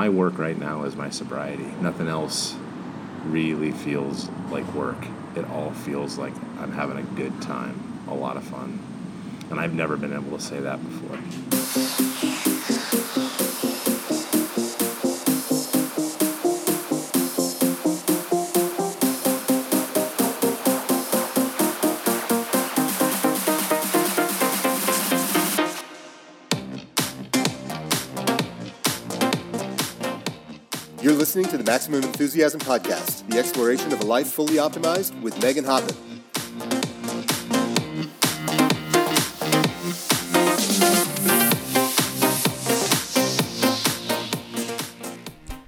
my work right now is my sobriety. Nothing else really feels like work. It all feels like I'm having a good time, a lot of fun. And I've never been able to say that before. The Maximum Enthusiasm Podcast, the exploration of a life fully optimized with Megan Hoffman.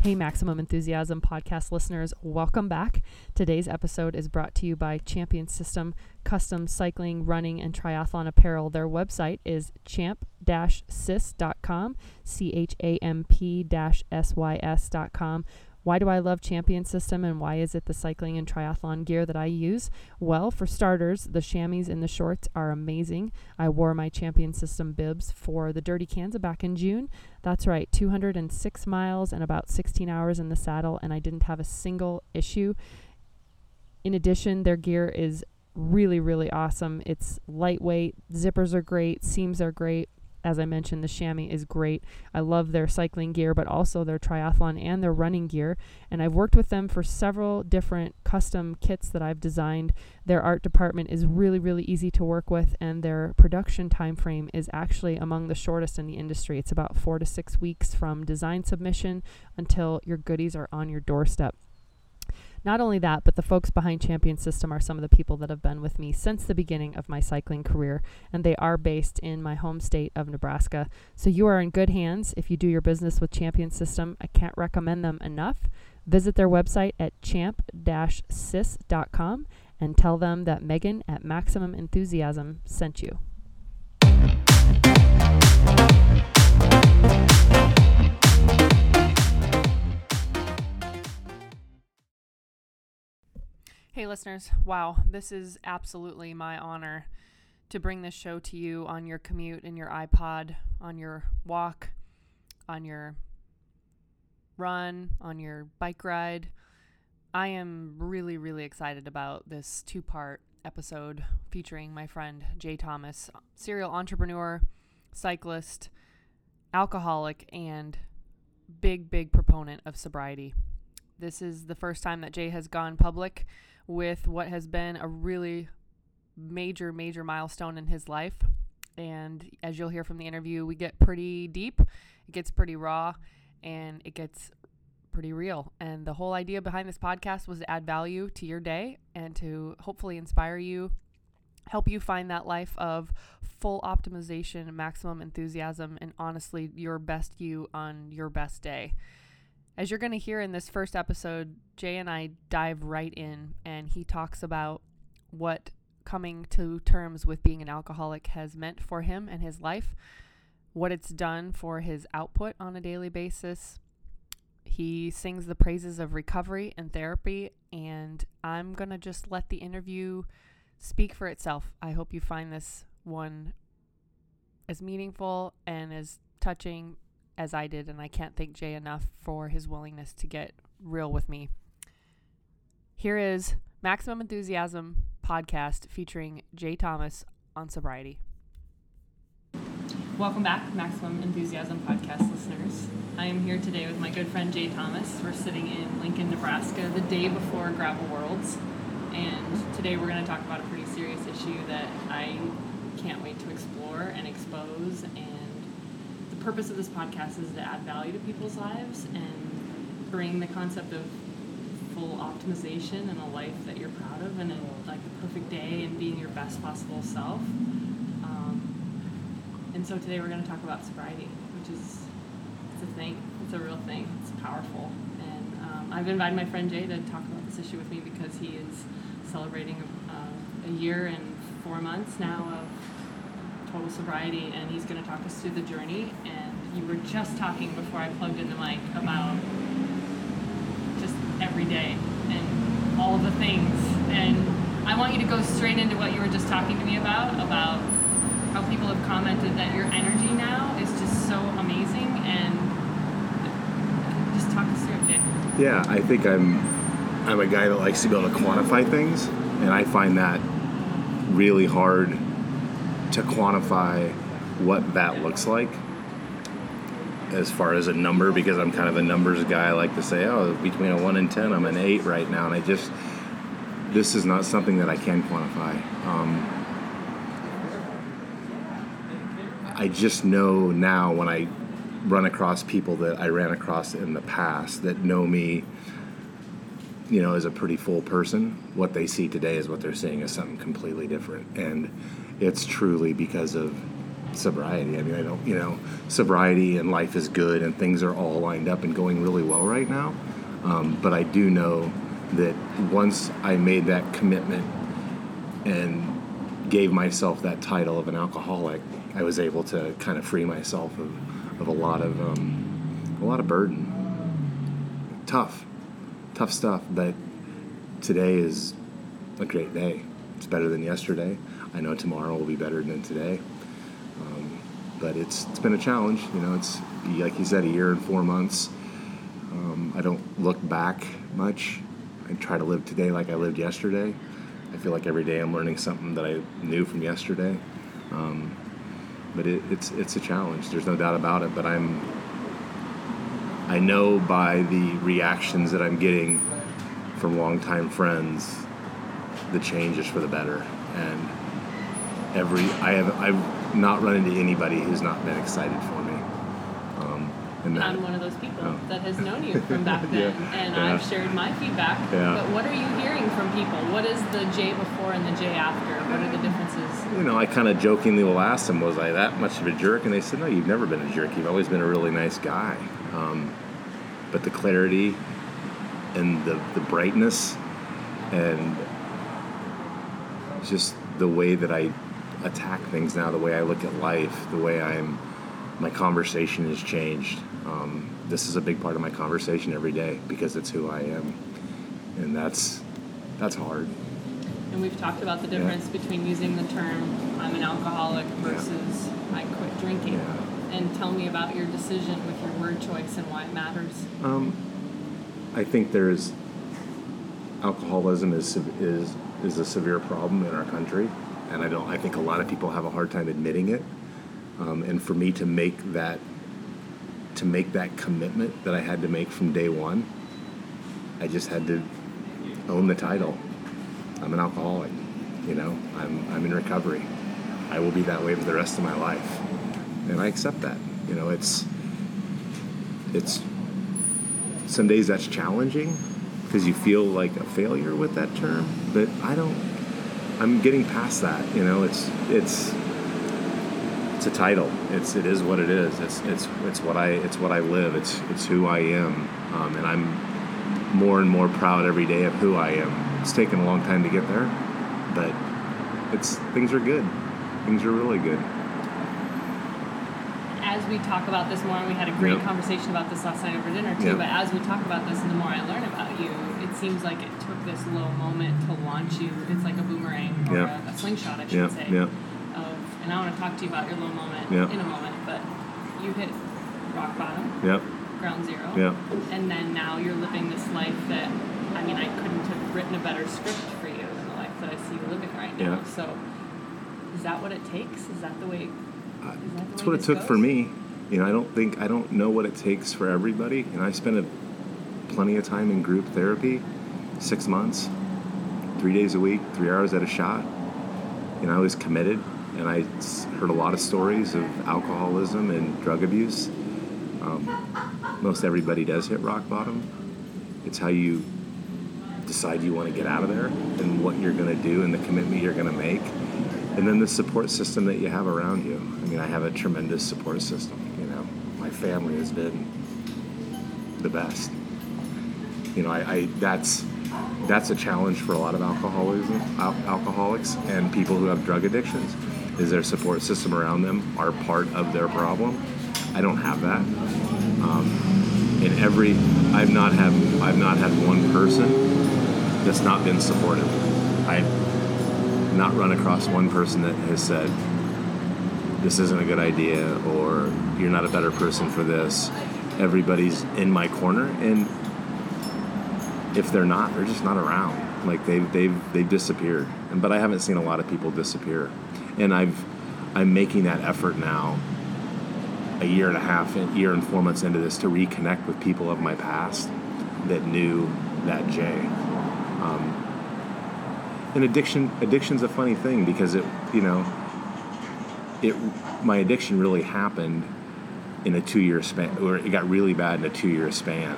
Hey, Maximum Enthusiasm podcast listeners, welcome back. Today's episode is brought to you by Champion System Custom Cycling, Running, and Triathlon Apparel. Their website is champ sys.com, C H A M P S Y S.com. Why do I love Champion System and why is it the cycling and triathlon gear that I use? Well, for starters, the chamois and the shorts are amazing. I wore my Champion System bibs for the Dirty Kanza back in June. That's right, 206 miles and about 16 hours in the saddle, and I didn't have a single issue. In addition, their gear is really, really awesome. It's lightweight, zippers are great, seams are great as I mentioned, the chamois is great. I love their cycling gear, but also their triathlon and their running gear. And I've worked with them for several different custom kits that I've designed. Their art department is really, really easy to work with, and their production time frame is actually among the shortest in the industry. It's about four to six weeks from design submission until your goodies are on your doorstep. Not only that, but the folks behind Champion System are some of the people that have been with me since the beginning of my cycling career, and they are based in my home state of Nebraska. So you are in good hands if you do your business with Champion System. I can't recommend them enough. Visit their website at champ-sys.com and tell them that Megan at Maximum Enthusiasm sent you. Hey, listeners. Wow, this is absolutely my honor to bring this show to you on your commute, in your iPod, on your walk, on your run, on your bike ride. I am really, really excited about this two part episode featuring my friend Jay Thomas, serial entrepreneur, cyclist, alcoholic, and big, big proponent of sobriety. This is the first time that Jay has gone public with what has been a really major, major milestone in his life. And as you'll hear from the interview, we get pretty deep, it gets pretty raw, and it gets pretty real. And the whole idea behind this podcast was to add value to your day and to hopefully inspire you, help you find that life of full optimization, maximum enthusiasm, and honestly, your best you on your best day. As you're going to hear in this first episode, Jay and I dive right in, and he talks about what coming to terms with being an alcoholic has meant for him and his life, what it's done for his output on a daily basis. He sings the praises of recovery and therapy, and I'm going to just let the interview speak for itself. I hope you find this one as meaningful and as touching as I did, and I can't thank Jay enough for his willingness to get real with me. Here is Maximum Enthusiasm podcast featuring Jay Thomas on sobriety. Welcome back, Maximum Enthusiasm podcast listeners. I am here today with my good friend Jay Thomas. We're sitting in Lincoln, Nebraska, the day before Gravel Worlds, and today we're going to talk about a pretty serious issue that I can't wait to explore and expose and purpose of this podcast is to add value to people's lives and bring the concept of full optimization and a life that you're proud of and a, like the perfect day and being your best possible self. Um, and so today we're going to talk about sobriety, which is it's a thing. It's a real thing. It's powerful. And um, I've invited my friend Jay to talk about this issue with me because he is celebrating a, a year and four months now of total sobriety, and he's going to talk us through the journey. And you were just talking before I plugged in the mic about just every day and all the things. And I want you to go straight into what you were just talking to me about about how people have commented that your energy now is just so amazing and just talk us through it. Yeah, I think I'm I'm a guy that likes to be able to quantify things, and I find that really hard to quantify what that looks like as far as a number because I'm kind of a numbers guy. I like to say, oh, between a one and ten, I'm an eight right now, and I just this is not something that I can quantify. Um, I just know now when I run across people that I ran across in the past that know me, you know, as a pretty full person, what they see today is what they're seeing as something completely different. And it's truly because of sobriety. I mean, I don't, you know, sobriety and life is good and things are all lined up and going really well right now. Um, but I do know that once I made that commitment and gave myself that title of an alcoholic, I was able to kind of free myself of, of a lot of um, a lot of burden. Tough, tough stuff. But today is a great day. It's better than yesterday. I know tomorrow will be better than today. Um, but it's it's been a challenge. You know, it's like you said, a year and four months. Um, I don't look back much. I try to live today like I lived yesterday. I feel like every day I'm learning something that I knew from yesterday. Um, but it, it's it's a challenge. There's no doubt about it. But I'm I know by the reactions that I'm getting from longtime friends, the change is for the better. And every I have I've not run into anybody who's not been excited for me. Um, and that, I'm one of those people Oh. that has known you from back then, Yeah, and yeah. I've shared my feedback. Yeah. But what are you hearing from people? What is the Jay before and the Jay after? What are the differences? you know, I kind of jokingly will ask them, was I that much of a jerk? And they said, no, you've never been a jerk. You've always been a really nice guy. Um, but the clarity and the, the brightness and just the way that I attack things now, the way I look at life, the way I'm, my conversation has changed. Um, this is a big part of my conversation every day because it's who I am. And that's, that's hard. And we've talked about the difference between using the term "I'm an alcoholic" versus "I quit drinking." Yeah. And tell me about your decision with your word choice and why it matters. Um, I think there's alcoholism is is is a severe problem in our country, and I don't. I think a lot of people have a hard time admitting it. Um, and for me to make that to make that commitment that I had to make from day one, I just had to own the title. I'm an alcoholic. You know, I'm I'm in recovery. I will be that way for the rest of my life, and I accept that. You know, it's it's some days that's challenging because you feel like a failure with that term but i don't i'm getting past that you know it's it's it's a title. It's it is what it is. It's it's it's what i it's what i live. It's it's who i am um, and i'm more and more proud every day of who i am. It's taken a long time to get there but it's things are good. Things are really good we talk about this more, and we had a great Yep. conversation about this last night over dinner too. Yep. But as we talk about this, and the more I learn about you, it seems like it took this low moment to launch you. It's like a boomerang or Yeah. a, a slingshot, I should yeah say. yeah Of, and I want to talk to you about your low moment in a moment. But you hit rock bottom, yeah ground zero, yeah and then now you're living this life that I mean I couldn't have written a better script for you than the life that I see you living right now. So is that what it takes? Is that the way? That's what it took for me. You know, I don't think I don't know what it takes for everybody. And I spent a, plenty of time in group therapy, six months, three days a week, three hours at a shot. And I was committed, and I heard a lot of stories of alcoholism and drug abuse. Um, most everybody does hit rock bottom. It's how you decide you want to get out of there and what you're going to do and the commitment you're going to make and then the support system that you have around you i mean i have a tremendous support system family has been the best. You know i, I that's that's a challenge for a lot of alcoholism al- alcoholics and people who have drug addictions is their support system around them are part of their problem. I don't have that. Um, in every I've not had I've not had one person that's not been supportive. I've not run across one person that has said this isn't a good idea or you're not a better person for this. Everybody's in my corner and if they're not, they're just not around. Like they've they've they've disappeared. And but I haven't seen a lot of people disappear, and I've I'm making that effort now. A year and a half, a year and four months into this, to reconnect with people of my past that knew that Jay. Um, and addiction addiction's a funny thing because it you know it my addiction really happened in a two year span or it got really bad in a two year span.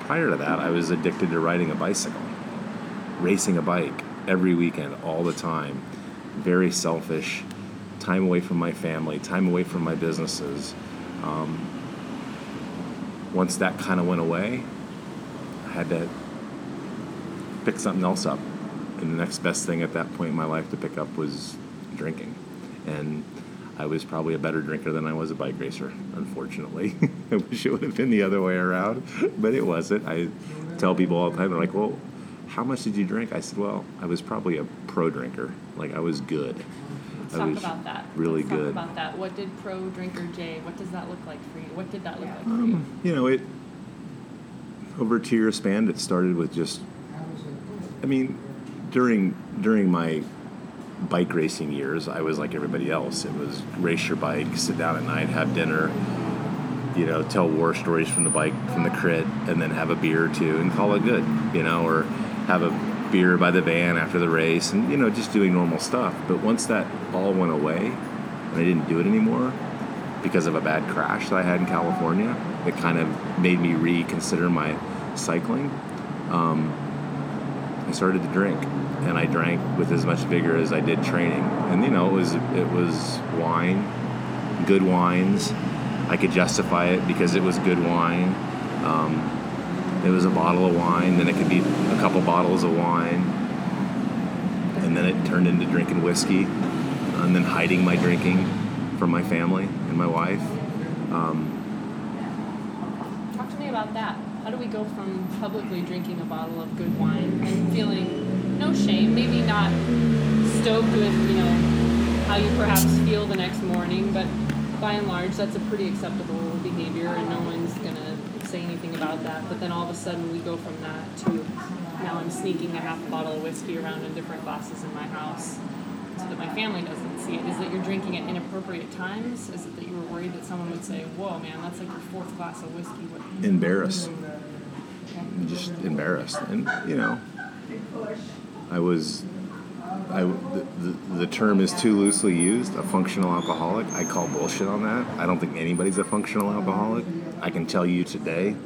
Prior to that i was addicted to riding a bicycle racing a bike every weekend all the time. Very selfish time away from my family time away from my businesses. Um, once that kind of went away i had to pick something else up. And the next best thing at that point in my life to pick up was drinking. And I was probably a better drinker than I was a bike racer, unfortunately. I wish it would have been the other way around, but it wasn't. I tell people all the time, they're like, well, how much did you drink? I said, well, I was probably a pro drinker. Like, I was good. Let's I talk was about that. really Let's good. Talk about that. What did pro drinker Jay? What does that look like for you? What did that look like for Um, you? you know, it over a two year span, it started with just. I mean, during during my bike racing years, I was like everybody else. It was race your bike, sit down at night, have dinner, you know, tell war stories from the bike, from the crit, and then have a beer or two and call it good, you know, or have a beer by the van after the race, and you know, just doing normal stuff. But once that all went away, and I didn't do it anymore because of a bad crash that I had in California, it kind of made me reconsider my cycling. Um, I started to drink, and I drank with as much vigor as I did training. And you know, it was it was wine, good wines. I could justify it because it was good wine. Um, it was a bottle of wine, then it could be a couple bottles of wine, and then it turned into drinking whiskey, and then hiding my drinking from my family and my wife. Um, Talk to me about that. How do we go from publicly drinking a bottle of good wine and feeling no shame, maybe not stoked with, you know, how you perhaps feel the next morning, but by and large, that's a pretty acceptable behavior and no one's to say anything about that. But then all of a sudden, we go from that to now I'm sneaking a half bottle of whiskey around in different glasses in my house so that my family doesn't see it? Is that you're drinking at inappropriate times? Is it that you were worried that someone would say, "Whoa, man, that's like your fourth glass of whiskey"? What? embarrassed. Just embarrassed. And you know, I was, I the, the, term is too loosely used. A functional alcoholic. I call bullshit on that. I don't think anybody's a functional alcoholic. I can tell you today,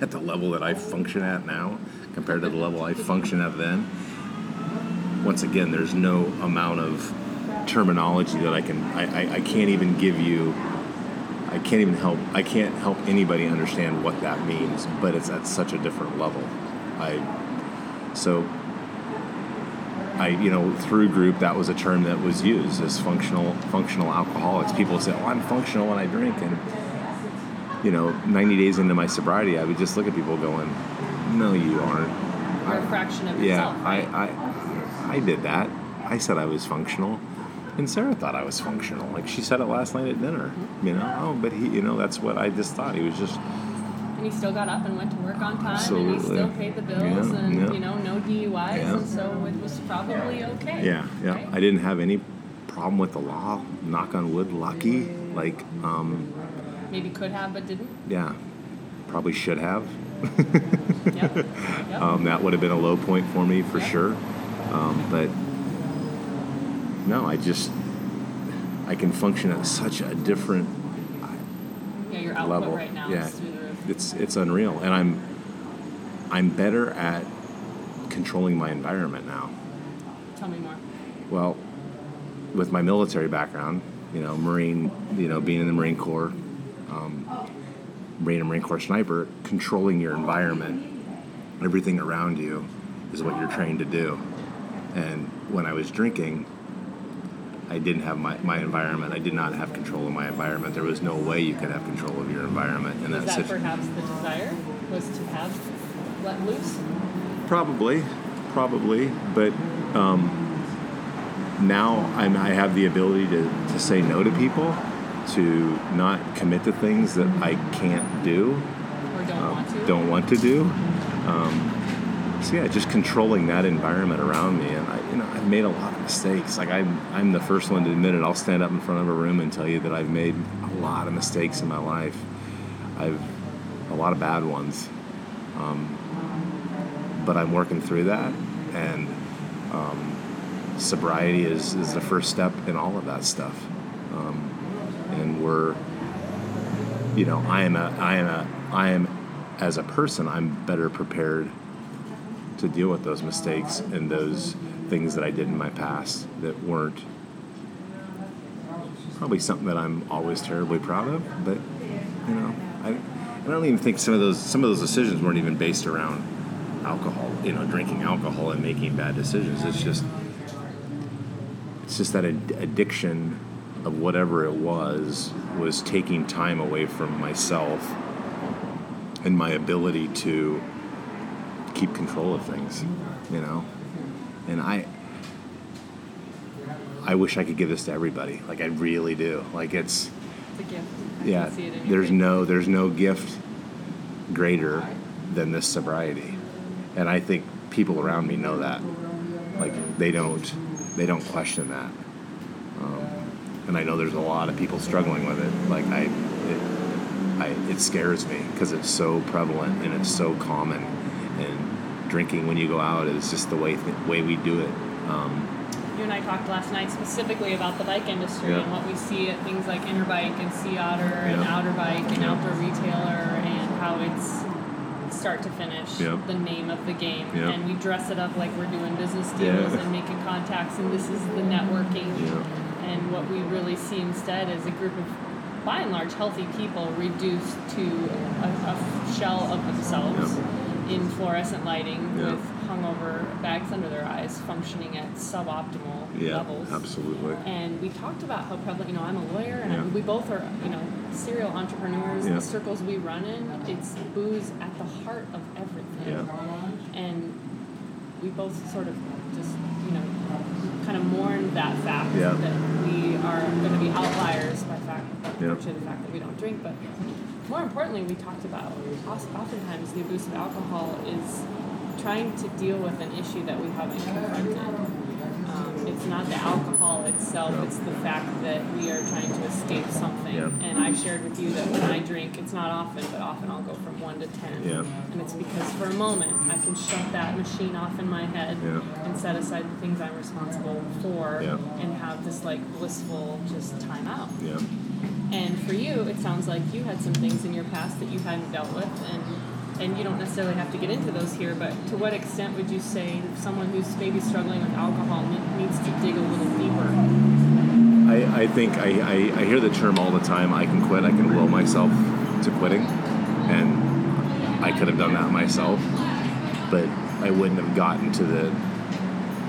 at the level that I function at now, compared to the level I function at then. Once again, there's no amount of terminology that I can. I, I, I can't even give you I can't even help I can't help anybody understand what that means, but it's at such a different level. I so I you know through group that was a term that was used as functional functional alcoholics. People would say, "Oh, I'm functional when I drink," and you know, 90 days into my sobriety, I would just look at people going, "No, you aren't." You're a fraction of Yeah, yourself, I, right? I I did that. I said I was functional. And Sarah thought I was functional. Like she said it last night at dinner. You know, oh, but he, you know, that's what I just thought. He was just, and he still got up and went to work on time, and he still paid the bills, Yeah, and yeah. you know, no DUIs, Yeah. and so it was probably okay. yeah, yeah. right? I didn't have any problem with the law. Knock on wood, lucky. Like, um, Maybe could have, but didn't. yeah, probably should have. Yep. yep. Um, that would have been a low point for me for Yeah. sure. Um, but no, I just, I can function at such a different yeah, your output level. right now yeah, is through the roof. it's it's unreal, and I'm I'm better at controlling my environment now. Tell me more. Well, with my military background, you know, Marine, you know, being in the Marine Corps, um, Marine and Marine Corps sniper, controlling your environment, everything around you, is what you're trained to do. And when I was drinking, I didn't have my, my environment. I did not have control of my environment. There was no way you could have control of your environment. And Was that's that if- perhaps the desire? Was to have let loose? Probably, probably, but um, now I'm, I have the ability to, to say no to people, to not commit to things that I can't do, Or don't um, want to? don't want to do. Um, so yeah, just controlling that environment around me, and I, I've made a lot of mistakes. Like I'm, I'm the first one to admit it. I'll stand up in front of a room and tell you that I've made a lot of mistakes in my life. I've a lot of bad ones, um, but I'm working through that, and um, sobriety is is the first step in all of that stuff. Um, and we're, you know, I am a, I am a, I am, as a person, I'm better prepared to deal with those mistakes and those things that I did in my past that weren't probably something that I'm always terribly proud of. But you know, I, I don't even think some of those some of those decisions weren't even based around alcohol. You know, drinking alcohol and making bad decisions. It's just it's just that ad- addiction of whatever it was was taking time away from myself and my ability to keep control of things, you know. And I I wish I could give this to everybody. Like I really do. Like it's It's a gift. I yeah, it there's no there's no gift greater than this sobriety. And I think people around me know that. Like they don't they don't question that. Um, and I know there's a lot of people struggling with it. Like I it, I, it scares me because it's so prevalent and it's so common. And drinking when you go out is just the way th- way we do it. Um, You and I talked last night specifically about the bike industry Yeah. and what we see at things like Interbike and Sea Otter and Yeah. Outer Bike and Yeah. Outdoor Retailer and how it's start to finish the name of the game. And we dress it up like we're doing business deals and making contacts and this is the networking. And what we really see instead is a group of, by and large, healthy people reduced to a, a shell of themselves in fluorescent lighting Yeah. with hungover bags under their eyes, functioning at suboptimal yeah, levels. absolutely. And we talked about how prevalent, you know, I'm a lawyer and Yeah. we both are, you know, serial entrepreneurs. Yeah. The circles we run in, it's booze at the heart of everything. Yeah. And we both sort of just, you know, kind of mourn that fact that we are going to be outliers by fact, by Yeah. virtue of the fact that we don't drink. But more importantly, we talked about oftentimes the abuse of alcohol is trying to deal with an issue that we haven't confronted. Um, it's not the alcohol itself, No. it's the fact that we are trying to escape something. Yeah. And I've shared with you that when I drink, it's not often, but often I'll go from one to ten. Yeah. And it's because for a moment I can shut that machine off in my head Yeah. and set aside the things I'm responsible for and have this like blissful just time out. And for you, it sounds like you had some things in your past that you hadn't dealt with, and and you don't necessarily have to get into those here. But to what extent would you say someone who's maybe struggling with alcohol needs to dig a little deeper? I, I think I, I, I hear the term all the time I can quit, I can will myself to quitting. And I could have done that myself, but I wouldn't have gotten to the,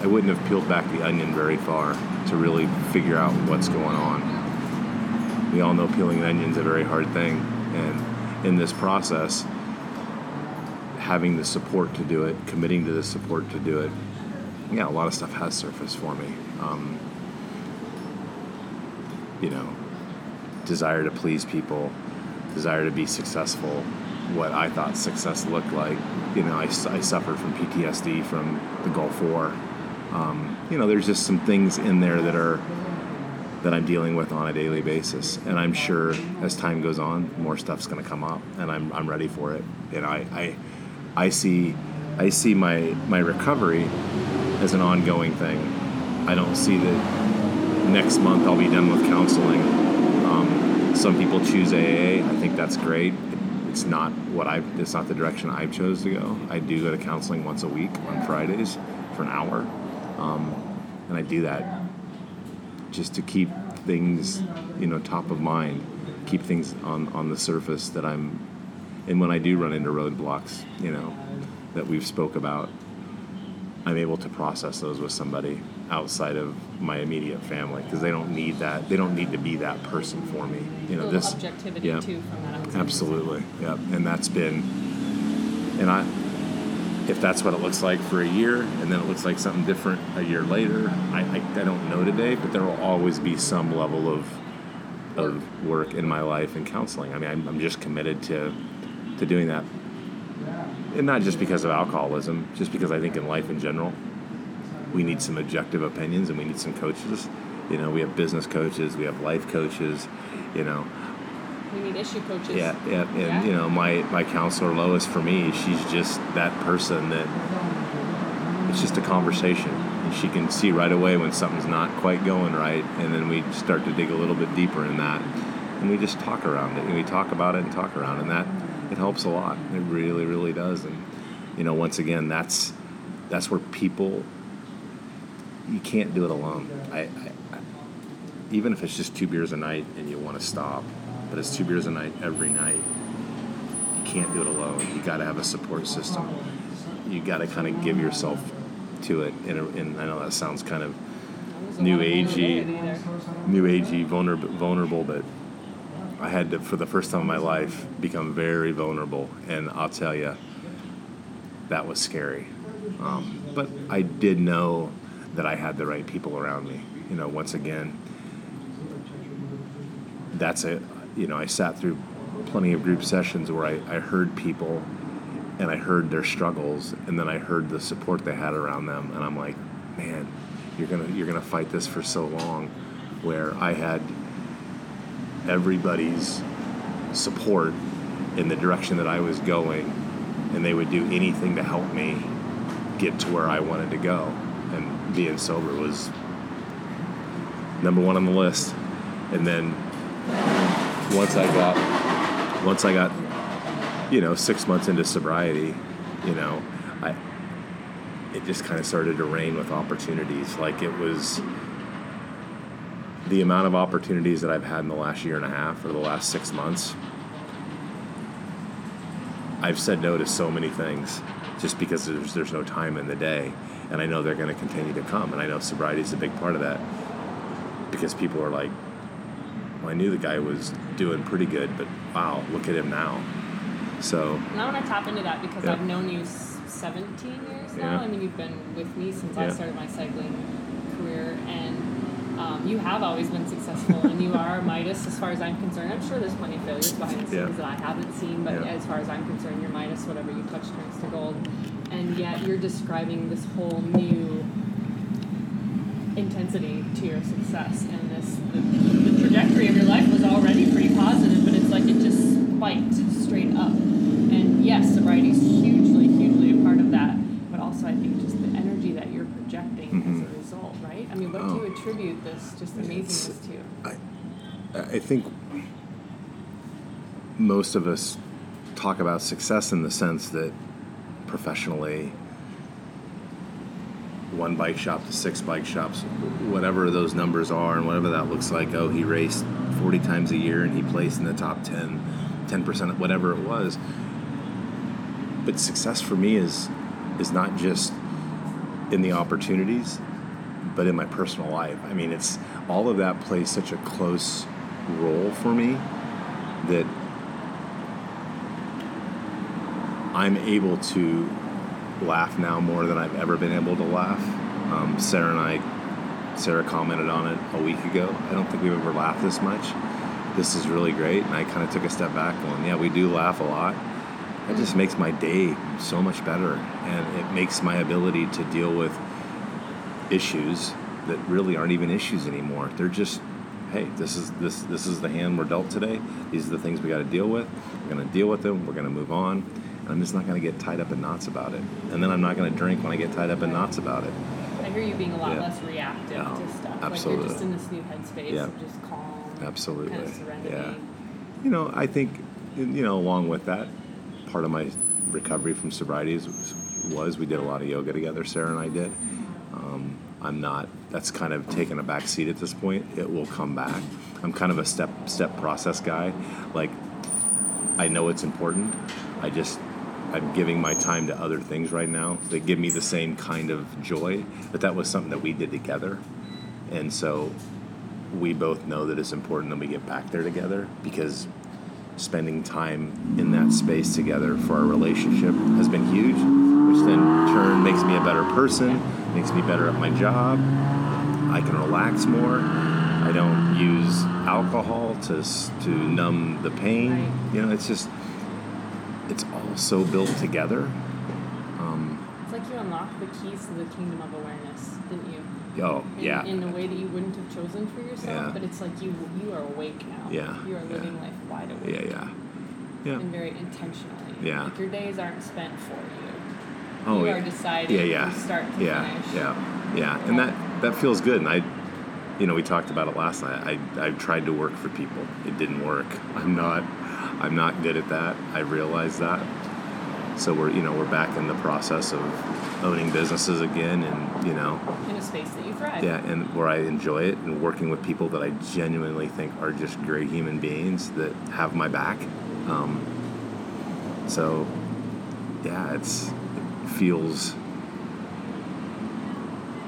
I wouldn't have peeled back the onion very far to really figure out what's going on. We all know peeling an onion is a very hard thing. And in this process, having the support to do it, committing to the support to do it, yeah, a lot of stuff has surfaced for me. Um, you know, desire to please people, desire to be successful, what I thought success looked like. You know, I suffered from PTSD from the Gulf War. Um, you know, there's just some things in there that are that I'm dealing with on a daily basis, and I'm sure as time goes on, more stuff's going to come up, and I'm, I'm ready for it. And I, I I see I see my my recovery as an ongoing thing. I don't see that next month I'll be done with counseling. Um, some people choose AA. I think that's great. It's not what I. It's not the direction I've chose to go. I do go to counseling once a week on Fridays for an hour, um, and I do that just to keep things, you know, top of mind, keep things on on the surface that I'm. And when I do run into roadblocks, you know, that we've spoke about, I'm able to process those with somebody outside of my immediate family because they don't need that. They don't need to be that person for me. You know, this objectivity yeah. too from that outside. Absolutely, yeah, and that's been, and I, if that's what it looks like for a year, and then it looks like something different a year later, I, I, I don't know today, but there will always be some level of, of work in my life and counseling. I mean, I'm, I'm just committed to, to doing that and not just because of alcoholism, just because I think in life in general, we need some objective opinions and we need some coaches. You know, we have business coaches, we have life coaches. You know, we need issue coaches. Yeah, yeah, and Yeah. you know, my my counselor Lois, for me, she's just that person that it's just a conversation. And she can see right away when something's not quite going right, and then we start to dig a little bit deeper in that, and we just talk around it, and we talk about it and talk around, and that it helps a lot. It really, really does. And you know, once again, that's that's where people you can't do it alone. I, I, I even if it's just two beers a night and you want to stop, but it's two beers a night every night. You can't do it alone. You got to have a support system. You got to kind of give yourself to it. And, I know that sounds kind of new agey, new agey, vulnerable, vulnerable, but I had to, for the first time in my life, become very vulnerable. And I'll tell you, that was scary. Um, but I did know that I had the right people around me. You know, once again, that's it. You know, I sat through plenty of group sessions where I, I heard people and I heard their struggles and then I heard the support they had around them and I'm like, man, you're gonna you're gonna fight this for so long where I had everybody's support in the direction that I was going and they would do anything to help me get to where I wanted to go. And being sober was number one on the list. And then once I got once I got you know six months into sobriety, you know, I it just kind of started to rain with opportunities. Like it was the amount of opportunities that I've had in the last year and a half or the last six months. I've said no to so many things just because there's, there's no time in the day. And I know they're going to continue to come. And I know sobriety is a big part of that because people are like, well, I knew the guy was doing pretty good, but wow, look at him now. So, And I want to tap into that because Yeah. I've known you 17 years now. Yeah. I mean, you've been with me since I started my cycling career, and um, you have always been successful, and you are a Midas as far as I'm concerned. I'm sure there's plenty of failures behind the Yeah. scenes that I haven't seen, but Yeah. as far as I'm concerned, you're Midas. Whatever you touch turns to gold, and yet you're describing this whole new intensity to your success and the, trajectory of your life was already pretty positive but it's like it just spiked straight up and yes sobriety is hugely hugely a part of that but also i think just the energy that you're projecting as Mhm. a result right i mean what do Oh. you attribute this just amazingness to I, I think most of us talk about success in the sense that professionally, one bike shop to six bike shops, whatever those numbers are, and whatever that looks like. Oh, he raced 40 times a year and he placed in the top 10, 10%, whatever it was. But success for me is is not just in the opportunities, but in my personal life. I mean, it's all of that plays such a close role for me that I'm able to laugh now more than I've ever been able to laugh. Um, Sarah and I, Sarah commented on it a week ago. I don't think we've ever laughed this much. This is really great. And I kind of took a step back going, yeah, we do laugh a lot. That just makes my day so much better. And it makes my ability to deal with issues that really aren't even issues anymore. They're just, hey, this is this this is the hand we're dealt today. These are the things we got to deal with. We're going to deal with them. We're going to move on. I'm just not going to get tied up in knots about it. And then I'm not going to drink when I get tied up in knots about it. i hear you being a lot Yeah. less reactive to stuff like you're absolutely. just in this new headspace Yeah. of just calm Absolutely. kind of serenity Yeah. You know, I think, you know, along with that, part of my recovery from sobriety is, was we did a lot of yoga together, Sarah and I did. Um, I'm not, that's kind of taken a back seat at this point. It will come back. I'm kind of a step step process guy. Like, I know it's important. I just, I'm giving my time to other things right now that give me the same kind of joy. But that was something that we did together. And so we both know that it's important that we get back there together because spending time in that space together for our relationship has been huge, which then in turn makes me a better person, makes me better at my job. I can relax more. I don't use alcohol to to numb the pain. You know, it's just it's all so built together. Um, It's like you unlocked the keys to the kingdom of awareness, didn't you? oh In, yeah, In a way that you wouldn't have chosen for yourself, Yeah. but it's like you you are awake now. Yeah, You are yeah. living life wide awake. yeah, yeah, yeah. And very intentionally. Yeah. Like your days aren't spent for you. Oh, you yeah. are deciding yeah, yeah, from start to yeah, finish. yeah, yeah, and that that feels good. And I, you know, we talked about it last night. I I tried to work for people. It didn't work. I'm not I'm not good at that. I realize that. So we're you know we're back in the process of owning businesses again, and you know In a space that you thrive. yeah, and where I enjoy it, and working with people that I genuinely think are just great human beings that have my back. Um, so, yeah, it's it feels.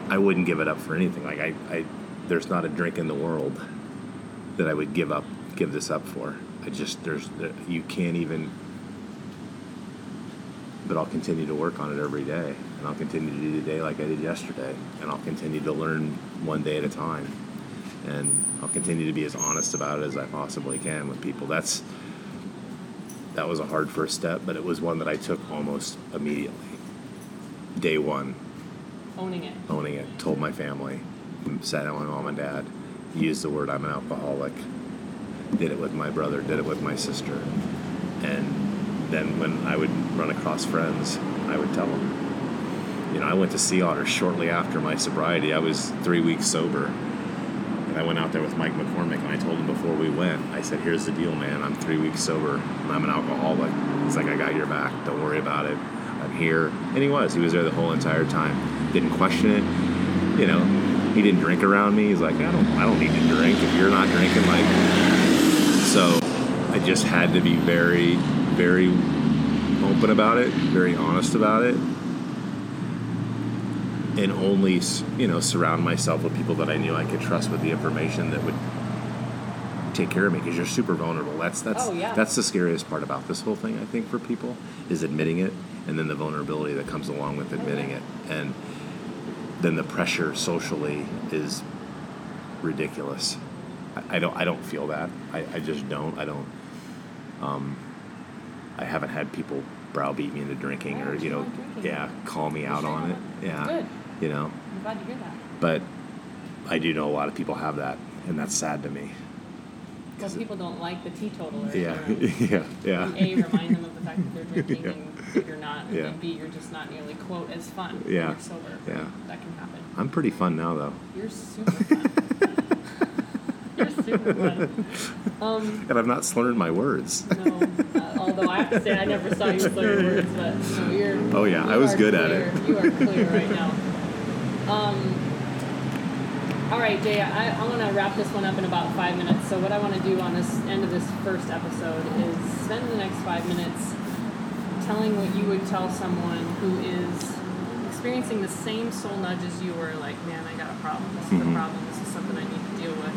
I wouldn't give it up for anything. Like I, I, there's not a drink in the world that I would give up, give this up for. I just there's you can't even. But I'll continue to work on it every day, and I'll continue to do today like I did yesterday, and I'll continue to learn one day at a time, and I'll continue to be as honest about it as I possibly can with people. That's that was a hard first step, but it was one that I took almost immediately. Day one, Owning it. owning it, told my family, sat down with my mom and dad, used the word I'm an alcoholic, did it with my brother, did it with my sister. And then when I would run across friends, I would tell them. You know, I went to Sea Otter shortly after my sobriety. I was three weeks sober. And I went out there with Mike McCormick and I told him before we went, I said, Here's the deal, man. I'm three weeks sober and I'm an alcoholic. He's like, I got your back. Don't worry about it. I'm here. And he was. He was there the whole entire time. Didn't question it. You know, he didn't drink around me. He's like, I don't I don't need to drink if you're not drinking like so I just had to be very, very open about it, very honest about it, and only, you know, surround myself with people that I knew I could trust with the information that would take care of me because you're super vulnerable. That's that's Oh, yeah. that's the scariest part about this whole thing. I think for people is admitting it, and then the vulnerability that comes along with admitting it, and then the pressure socially is ridiculous. I, I don't I don't feel that. I, I just don't. I don't. Um, I haven't had people browbeat me into drinking Why or you know yeah call me out on it. it. Yeah, Good. you know. I'm glad to hear that. But I do know a lot of people have that, and that's sad to me. Because people don't like the teetotaler. Yeah, yeah, yeah. And A, remind them of the fact that they're drinking, Yeah. and you're not. And Yeah. then B, you're just not nearly, quote, as fun Yeah. you're sober. Yeah. That can happen. I'm pretty fun now, though, You're super fun. Um, and I'm not slurring my words. no, uh, although I have to say I never saw you slur words, but no, you're. Oh, yeah, you I was good at it. You are clear right now. Um, all right, Jay, I, I want to wrap this one up in about five minutes. So what I want to do on this end of this first episode is spend the next five minutes telling what you would tell someone who is experiencing the same soul nudge as you were, like, man, I got a problem. This is a Mhm. problem. This is something I need to deal with.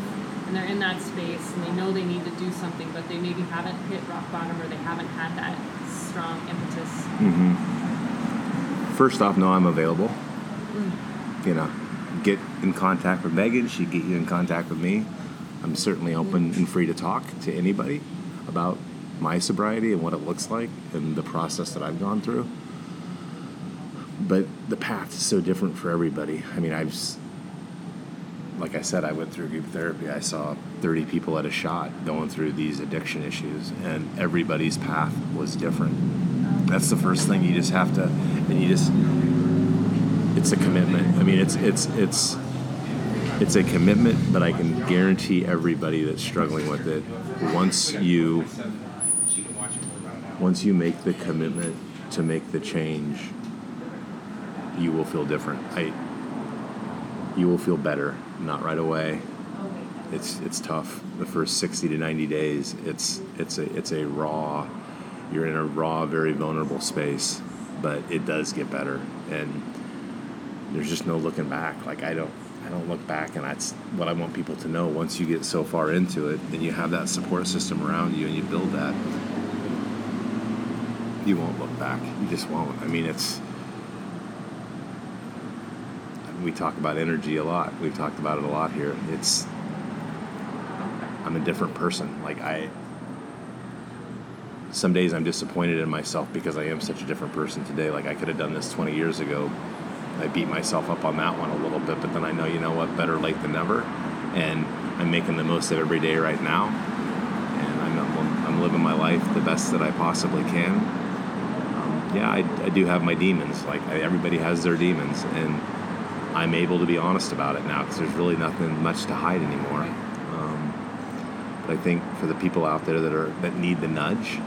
And they're in that space and they know they need to do something, but they maybe haven't hit rock bottom or they haven't had that strong impetus. First off, no, I'm available. Mm. You know, get in contact with Megan. She'd get you in contact with me. I'm certainly open and free to talk to anybody about my sobriety and what it looks like and the process that I've gone through. But the path is so different for everybody. I mean, I've, like I said, I went through group therapy. I saw 30 people at a shot going through these addiction issues, and everybody's path was different. That's the first thing you just have to, and you just, it's a commitment. I mean, it's it's it's it's a commitment, but I can guarantee everybody that's struggling with it, once you once you make the commitment to make the change, you will feel different. I you will feel better, not right away. It's it's tough. The first 60 to 90 days, it's it's a it's a raw you're in a raw, very vulnerable space, but it does get better and there's just no looking back. Like I don't I don't look back and that's what I want people to know. Once you get so far into it and you have that support system around you and you build that, you won't look back. You just won't. I mean it's we talk about energy a lot. We've talked about it a lot here. It's I'm a different person. Like I some days I'm disappointed in myself because I am such a different person today. Like I could have done this 20 years ago. I beat myself up on that one a little bit, but then I know, you know what, better late than never. And I'm making the most of every day right now. And I'm, I'm, living my life the best that I possibly can. Um, yeah, I, I do have my demons. Like I, everybody has their demons. And I'm able to be honest about it now because there's really nothing much to hide anymore. Um, but I think for the people out there that are that need the nudge,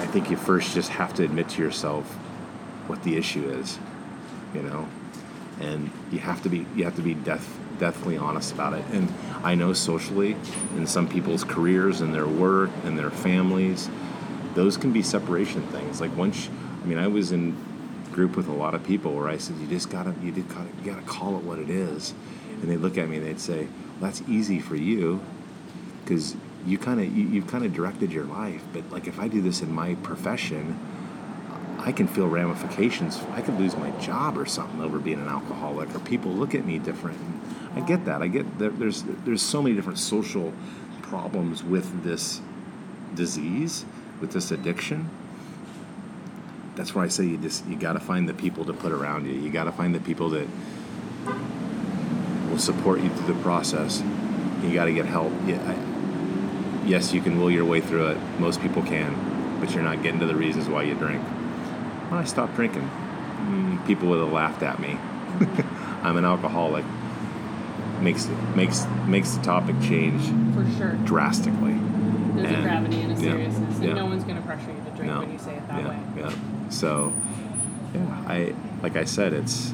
I think you first just have to admit to yourself what the issue is, you know, and you have to be you have to be death deathly honest about it. And I know socially, in some people's careers and their work and their families, those can be separation things. Like once, I mean, I was in group with a lot of people where I said, you just gotta you just gotta you gotta call it what it is, and they look at me and they'd say, well, that's easy for you, because you kind of you, you've kind of directed your life but like if i do this in my profession i can feel ramifications. I could lose my job or something over being an alcoholic or people look at me different. I get that. I get there's there's so many different social problems with this disease with this addiction that's why i say you just you got to find the people to put around you you got to find the people that will support you through the process you got to get help yeah, I, yes, you can will your way through it. Most people can, but you're not getting to the reasons why you drink. When I stopped drinking, mm, people would have laughed at me. I'm an alcoholic. Makes makes makes the topic change For sure. drastically. There's a gravity and a yeah, seriousness, and yeah. no one's going to pressure you to drink No. when you say it that yeah, way. Yeah. So, yeah, I like I said, it's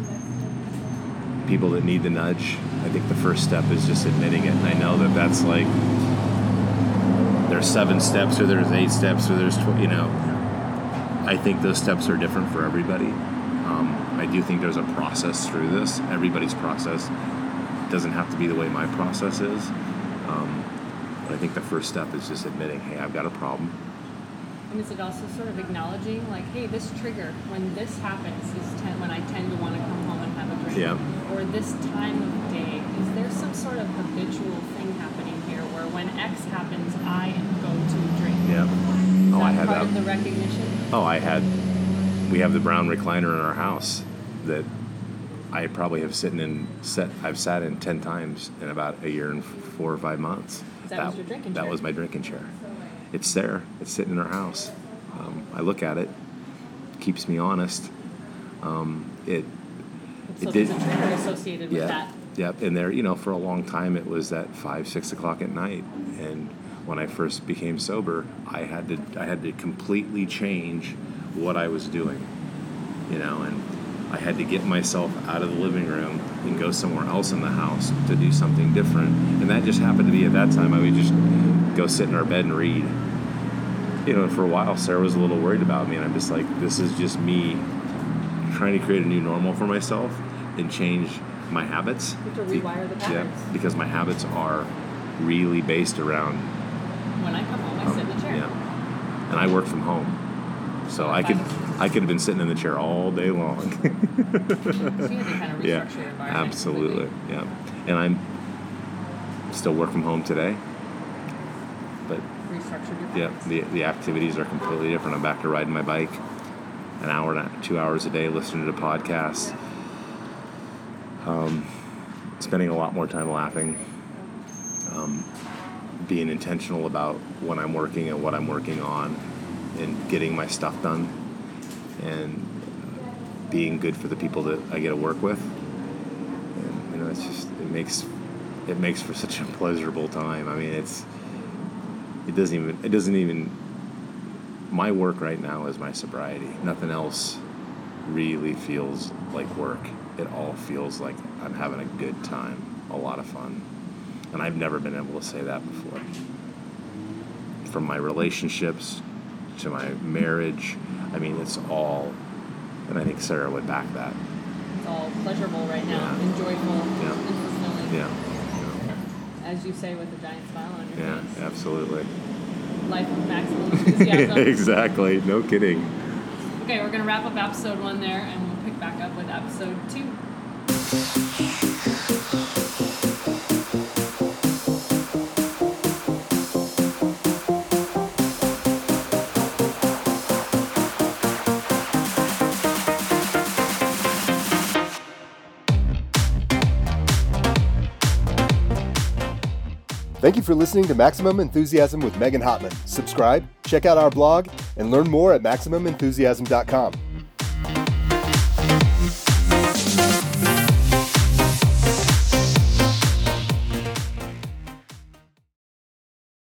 people that need the nudge. I think the first step is just admitting it, and I know that that's like there's seven steps, or there's eight steps, or there's tw- you know. I think those steps are different for everybody. Um, I do think there's a process through this. Everybody's process doesn't have to be the way my process is. Um, but I think the first step is just admitting, hey, I've got a problem. And is it also sort of acknowledging, like, hey, this trigger, when this happens, is ten- when I tend to want to come home and have a drink? Yeah. Or this time of day, is there some sort of habitual thing happening here where when X happens, I go to drink? Yeah. Is Oh, that I had part that. of the recognition? Oh, I had. We have the brown recliner in our house that I probably have sitting in set. I've sat in ten times in about a year and four or five months. That was your drinking That chair. was my drinking chair. It's there. It's sitting in our house. Um, I look at it. Keeps me honest. Um, it. So It did- a trigger associated with Yeah. that. Yep. And there, you know, for a long time it was at five, six o'clock at night. And when I first became sober, I had to I had to completely change what I was doing. You know, and I had to get myself out of the living room and go somewhere else in the house to do something different. And that just happened to be at that time I would just go sit in our bed and read. You know, for a while Sarah was a little worried about me and I'm just like, this is just me trying to create a new normal for myself and change my habits. You have to rewire the Yeah, because my habits are really based around When I come home, I sit in the chair. yeah, and I work from home, so I could I could have been sitting in the chair all day long. So kind of yeah, absolutely. completely. Yeah, and I'm still work from home today, but Restructured your yeah, the the activities are completely different. I'm back to riding my bike, an hour and a- two hours a day, listening to podcasts. Um, spending a lot more time laughing. Um, being intentional about when I'm working and what I'm working on, and getting my stuff done, and being good for the people that I get to work with. And, you know, it's just it makes it makes for such a pleasurable time. I mean, it's it doesn't even it doesn't even my work right now is my sobriety. Nothing else really feels like work. It all feels like I'm having a good time, a lot of fun. And I've never been able to say that before. From my relationships to my marriage, I mean, it's all, and I think Sarah would back that. It's all pleasurable right now, Yeah. and joyful, Yeah. and fulfilling. Yeah. As you say with a giant smile on your Yeah, face. absolutely. Life of maximum enthusiasm. exactly. No kidding. Okay, we're going to wrap up episode one there, and we'll pick back up with episode two. For listening to Maximum Enthusiasm with Megan Hotman. Subscribe, check out our blog, and learn more at MaximumEnthusiasm.com.